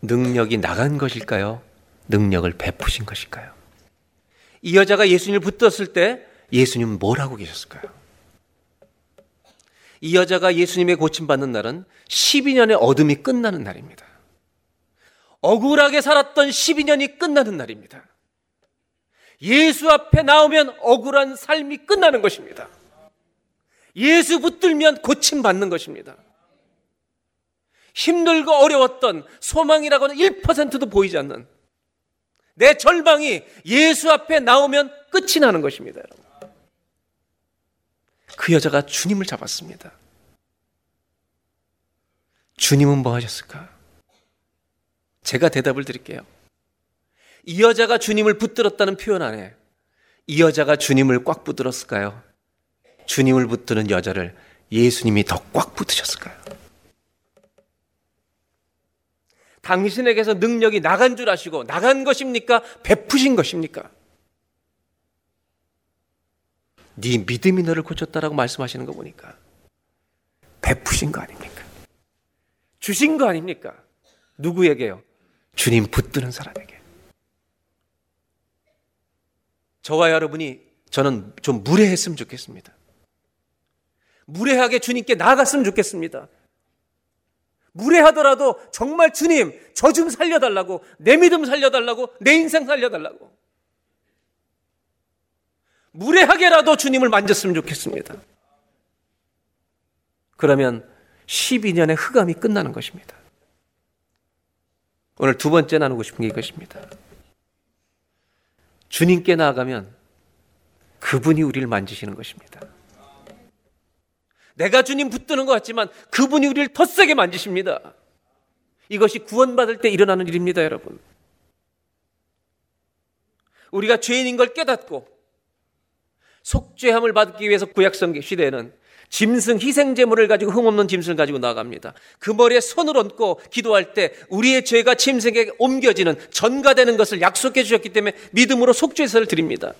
능력이 나간 것일까요? 능력을 베푸신 것일까요? 이 여자가 예수님을 붙들었을 때 예수님은 뭘 하고 계셨을까요? 이 여자가 예수님의 고침받는 날은 12년의 어둠이 끝나는 날입니다. 억울하게 살았던 12년이 끝나는 날입니다. 예수 앞에 나오면 억울한 삶이 끝나는 것입니다. 예수 붙들면 고침받는 것입니다. 힘들고 어려웠던 소망이라고는 1%도 보이지 않는 내 절망이 예수 앞에 나오면 끝이 나는 것입니다, 여러분. 그 여자가 주님을 잡았습니다. 주님은 뭐 하셨을까? 제가 대답을 드릴게요. 이 여자가 주님을 붙들었다는 표현 안에 이 여자가 주님을 꽉 붙들었을까요? 주님을 붙드는 여자를 예수님이 더 꽉 붙으셨을까요? 당신에게서 능력이 나간 줄 아시고 나간 것입니까? 베푸신 것입니까? 네 믿음이 너를 고쳤다라고 말씀하시는 거 보니까 베푸신 거 아닙니까? 주신 거 아닙니까? 누구에게요? 주님 붙드는 사람에게. 저와 여러분이 저는 좀 무례했으면 좋겠습니다. 무례하게 주님께 나아갔으면 좋겠습니다. 무례하더라도 정말 주님, 저 좀 살려달라고, 내 믿음 살려달라고, 내 인생 살려달라고. 무례하게라도 주님을 만졌으면 좋겠습니다. 그러면 12년의 흑암이 끝나는 것입니다. 오늘 두 번째 나누고 싶은 게 이것입니다. 주님께 나아가면 그분이 우리를 만지시는 것입니다. 내가 주님 붙드는 것 같지만 그분이 우리를 더 세게 만지십니다. 이것이 구원받을 때 일어나는 일입니다, 여러분. 우리가 죄인인 걸 깨닫고 속죄함을 받기 위해서 구약성 시대에는 짐승 희생 제물을 가지고 흠없는 짐승을 가지고 나갑니다. 그 머리에 손을 얹고 기도할 때 우리의 죄가 짐승에게 옮겨지는 전가되는 것을 약속해 주셨기 때문에 믿음으로 속죄서를 드립니다.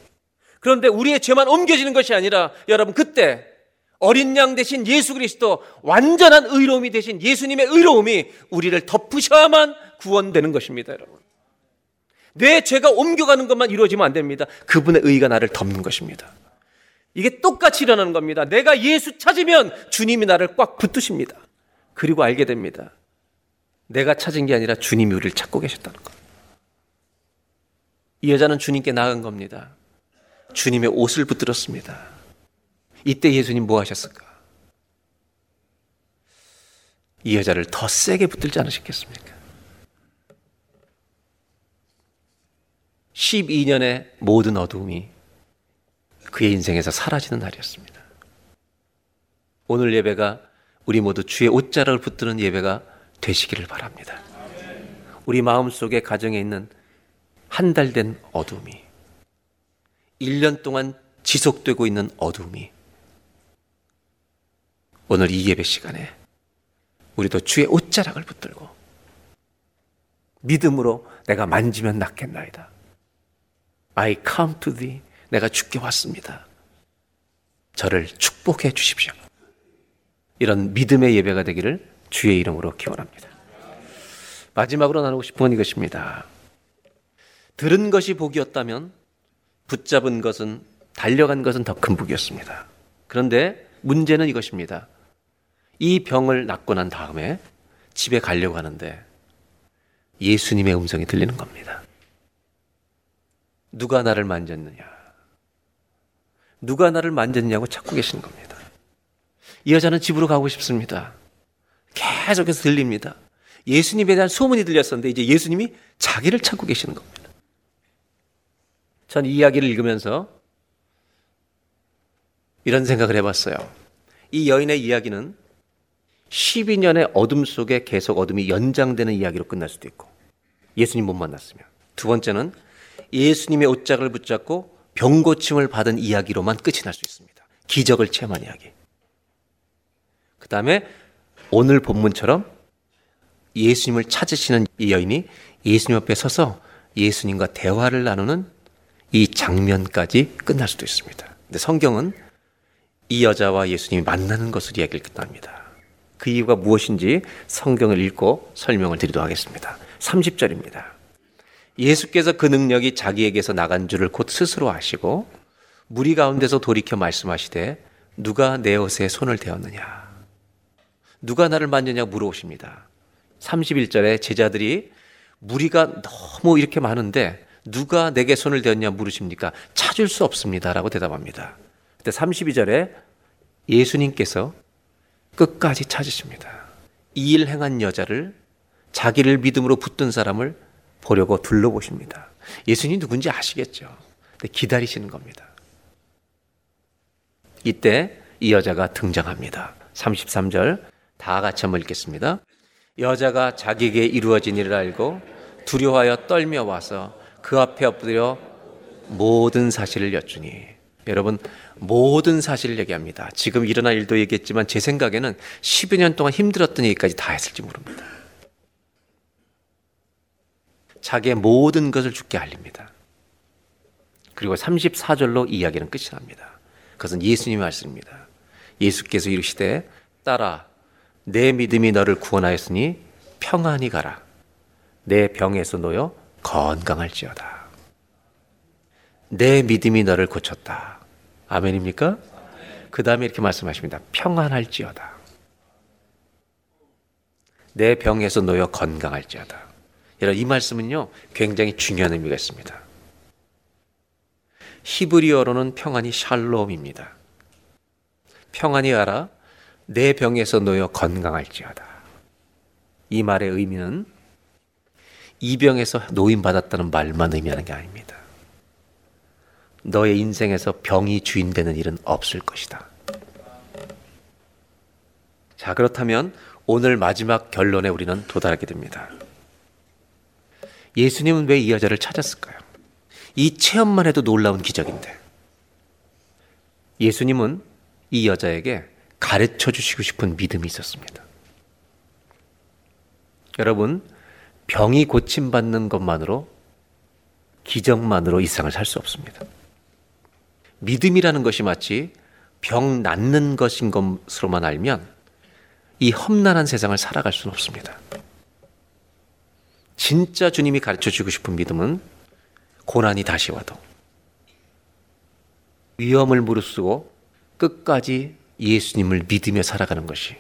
그런데 우리의 죄만 옮겨지는 것이 아니라 여러분 그때 어린 양 대신 예수 그리스도 완전한 의로움이 대신 예수님의 의로움이 우리를 덮으셔야만 구원되는 것입니다, 여러분. 내 죄가 옮겨가는 것만 이루어지면 안 됩니다. 그분의 의가 나를 덮는 것입니다. 이게 똑같이 일어나는 겁니다. 내가 예수 찾으면 주님이 나를 꽉 붙드십니다. 그리고 알게 됩니다. 내가 찾은 게 아니라 주님이 우리를 찾고 계셨다는 것. 이 여자는 주님께 나간 겁니다. 주님의 옷을 붙들었습니다. 이때 예수님 뭐 하셨을까? 이 여자를 더 세게 붙들지 않으셨겠습니까? 12년의 모든 어두움이 그의 인생에서 사라지는 날이었습니다. 오늘 예배가 우리 모두 주의 옷자락을 붙드는 예배가 되시기를 바랍니다. 우리 마음속에 가정에 있는 한 달 된 어둠이 1년 동안 지속되고 있는 어둠이 오늘 이 예배 시간에 우리도 주의 옷자락을 붙들고 믿음으로 내가 만지면 낫겠나이다. I come to thee 내가 죽게 왔습니다. 저를 축복해 주십시오. 이런 믿음의 예배가 되기를 주의 이름으로 기원합니다. 마지막으로 나누고 싶은 건 이것입니다. 들은 것이 복이었다면 붙잡은 것은 달려간 것은 더 큰 복이었습니다. 그런데 문제는 이것입니다. 이 병을 낫고 난 다음에 집에 가려고 하는데 예수님의 음성이 들리는 겁니다. 누가 나를 만졌느냐? 누가 나를 만졌냐고 찾고 계시는 겁니다. 이 여자는 집으로 가고 싶습니다. 계속해서 들립니다. 예수님에 대한 소문이 들렸었는데 이제 예수님이 자기를 찾고 계시는 겁니다. 전 이 이야기를 읽으면서 이런 생각을 해봤어요. 이 여인의 이야기는 12년의 어둠 속에 계속 어둠이 연장되는 이야기로 끝날 수도 있고 예수님 못 만났으면 두 번째는 예수님의 옷장을 붙잡고 병 고침을 받은 이야기로만 끝이 날 수 있습니다. 기적을 체험한 이야기. 그 다음에 오늘 본문처럼 예수님을 찾으시는 이 여인이 예수님 앞에 서서 예수님과 대화를 나누는 이 장면까지 끝날 수도 있습니다. 근데 성경은 이 여자와 예수님이 만나는 것을 이야기를 끝납니다. 그 이유가 무엇인지 성경을 읽고 설명을 드리도록 하겠습니다. 30절입니다. 예수께서 그 능력이 자기에게서 나간 줄을 곧 스스로 아시고 무리 가운데서 돌이켜 말씀하시되 누가 내 옷에 손을 대었느냐 누가 나를 만졌냐 물어오십니다. 31절에 제자들이 무리가 너무 이렇게 많은데 누가 내게 손을 대었냐 물으십니까? 찾을 수 없습니다라고 대답합니다. 그때 32절에 예수님께서 끝까지 찾으십니다. 이 일 행한 여자를 자기를 믿음으로 붙든 사람을 보려고 둘러보십니다. 예수님 누군지 아시겠죠? 근데 기다리시는 겁니다. 이때 이 여자가 등장합니다. 33절 다 같이 한번 읽겠습니다. 여자가 자기에게 이루어진 일을 알고 두려워하여 떨며 와서 그 앞에 엎드려 모든 사실을 여쭈니 여러분 모든 사실을 얘기합니다. 지금 일어난 일도 얘기했지만 제 생각에는 10여 년 동안 힘들었던 얘기까지 다 했을지 모릅니다. 자기의 모든 것을 죽게 알립니다. 그리고 34절로 이야기는 끝이 납니다. 그것은 예수님의 말씀입니다. 예수께서 이르시되 따라 내 믿음이 너를 구원하였으니 평안히 가라. 내 병에서 놓여 건강할지어다. 내 믿음이 너를 고쳤다. 아멘입니까? 그 다음에 이렇게 말씀하십니다. 평안할지어다. 내 병에서 놓여 건강할지어다. 이 말씀은요, 굉장히 중요한 의미가 있습니다. 히브리어로는 평안이 샬롬입니다. 평안히 알아, 내 병에서 놓여 건강할지어다. 이 말의 의미는 이 병에서 노인받았다는 말만 의미하는 게 아닙니다. 너의 인생에서 병이 주인 되는 일은 없을 것이다. 자, 그렇다면 오늘 마지막 결론에 우리는 도달하게 됩니다. 예수님은 왜 이 여자를 찾았을까요? 이 체험만 해도 놀라운 기적인데. 예수님은 이 여자에게 가르쳐 주시고 싶은 믿음이 있었습니다. 여러분, 병이 고침받는 것만으로 기적만으로 이 세상을 살 수 없습니다. 믿음이라는 것이 마치 병 낫는 것인 것으로만 알면 이 험난한 세상을 살아갈 수는 없습니다. 진짜 주님이 가르쳐 주고 싶은 믿음은 고난이 다시 와도 위험을 무릅쓰고 끝까지 예수님을 믿으며 살아가는 것이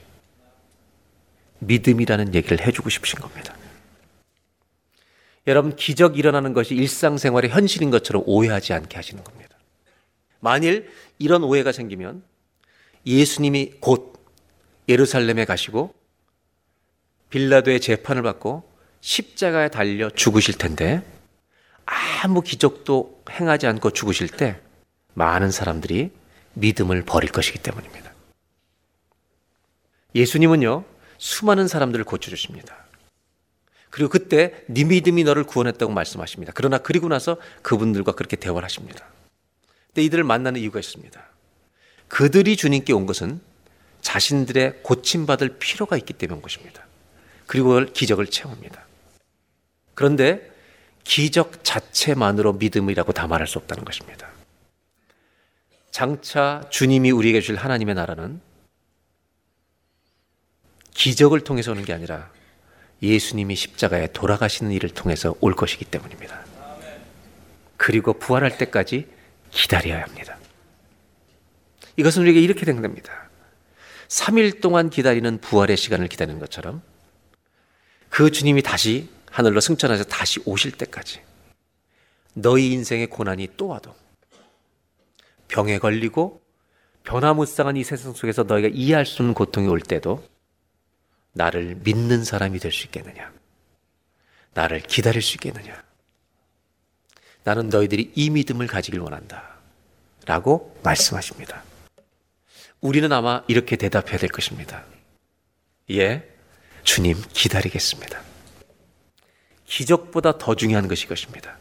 믿음이라는 얘기를 해주고 싶으신 겁니다. 여러분, 기적 일어나는 것이 일상생활의 현실인 것처럼 오해하지 않게 하시는 겁니다. 만일 이런 오해가 생기면 예수님이 곧 예루살렘에 가시고 빌라도의 재판을 받고 십자가에 달려 죽으실 텐데 아무 기적도 행하지 않고 죽으실 때 많은 사람들이 믿음을 버릴 것이기 때문입니다. 예수님은요, 수많은 사람들을 고쳐주십니다. 그리고 그때 네 믿음이 너를 구원했다고 말씀하십니다. 그러나 그리고 나서 그분들과 그렇게 대화를 하십니다. 근데 이들을 만나는 이유가 있습니다. 그들이 주님께 온 것은 자신들의 고침받을 필요가 있기 때문인 것입니다. 그리고 기적을 체험합니다. 그런데 기적 자체만으로 믿음이라고 다 말할 수 없다는 것입니다. 장차 주님이 우리에게 주실 하나님의 나라는 기적을 통해서 오는 게 아니라 예수님이 십자가에 돌아가시는 일을 통해서 올 것이기 때문입니다. 그리고 부활할 때까지 기다려야 합니다. 이것은 우리에게 이렇게 된 겁니다. 3일 동안 기다리는 부활의 시간을 기다리는 것처럼 그 주님이 다시 하늘로 승천하셔서 다시 오실 때까지 너희 인생의 고난이 또 와도 병에 걸리고 변화무쌍한 이 세상 속에서 너희가 이해할 수 없는 고통이 올 때도 나를 믿는 사람이 될 수 있겠느냐? 나를 기다릴 수 있겠느냐? 나는 너희들이 이 믿음을 가지길 원한다. 라고 말씀하십니다. 우리는 아마 이렇게 대답해야 될 것입니다. 예, 주님 기다리겠습니다. 기적보다 더 중요한 것이 것입니다.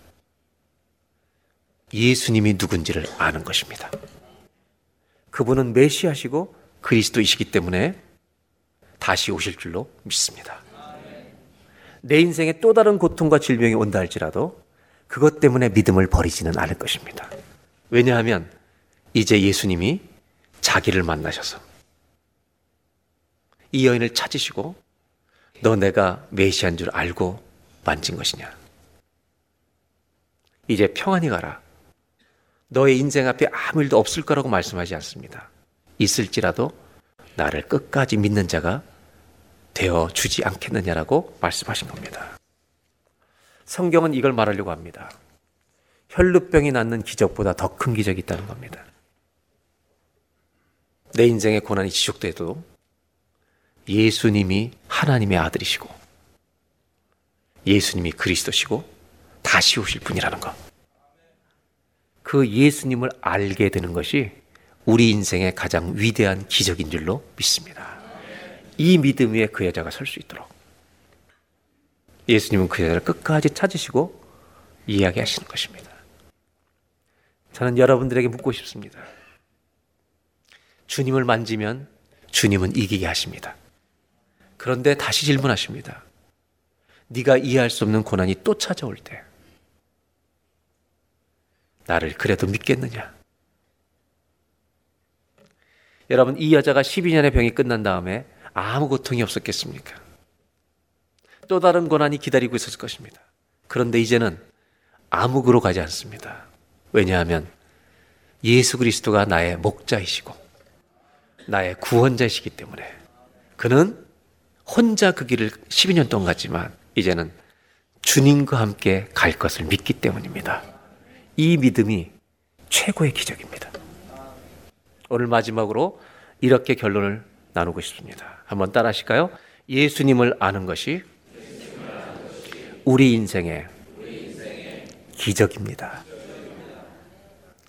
예수님이 누군지를 아는 것입니다. 그분은 메시아시고 그리스도이시기 때문에 다시 오실 줄로 믿습니다. 내 인생에 또 다른 고통과 질병이 온다 할지라도 그것 때문에 믿음을 버리지는 않을 것입니다. 왜냐하면 이제 예수님이 자기를 만나셔서 이 여인을 찾으시고 너 내가 메시아인 줄 알고 만진 것이냐? 이제 평안히 가라. 너의 인생 앞에 아무 일도 없을 거라고 말씀하지 않습니다. 있을지라도 나를 끝까지 믿는 자가 되어 주지 않겠느냐라고 말씀하신 겁니다. 성경은 이걸 말하려고 합니다. 혈루병이 낫는 기적보다 더 큰 기적이 있다는 겁니다. 내 인생의 고난이 지속돼도 예수님이 하나님의 아들이시고 예수님이 그리스도시고 다시 오실 분이라는 것. 그 예수님을 알게 되는 것이 우리 인생의 가장 위대한 기적인 줄로 믿습니다. 이 믿음 위에 그 여자가 설 수 있도록 예수님은 그 여자를 끝까지 찾으시고 이야기하시는 것입니다. 저는 여러분들에게 묻고 싶습니다. 주님을 만지면 주님은 이기게 하십니다. 그런데 다시 질문하십니다. 네가 이해할 수 없는 고난이 또 찾아올 때 나를 그래도 믿겠느냐? 여러분 이 여자가 12년의 병이 끝난 다음에 아무 고통이 없었겠습니까? 또 다른 고난이 기다리고 있었을 것입니다. 그런데 이제는 암흑으로 가지 않습니다. 왜냐하면 예수 그리스도가 나의 목자이시고 나의 구원자이시기 때문에 그는 혼자 그 길을 12년 동안 갔지만 이제는 주님과 함께 갈 것을 믿기 때문입니다. 이 믿음이 최고의 기적입니다. 오늘 마지막으로 이렇게 결론을 나누고 싶습니다. 한번 따라 하실까요? 예수님을 아는 것이 우리 인생의 기적입니다.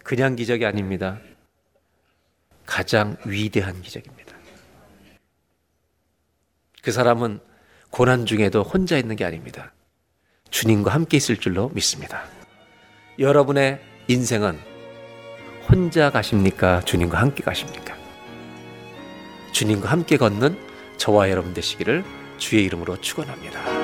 그냥 기적이 아닙니다. 가장 위대한 기적입니다. 그 사람은 고난 중에도 혼자 있는 게 아닙니다. 주님과 함께 있을 줄로 믿습니다. 여러분의 인생은 혼자 가십니까? 주님과 함께 가십니까? 주님과 함께 걷는 저와 여러분 되시기를 주의 이름으로 축원합니다.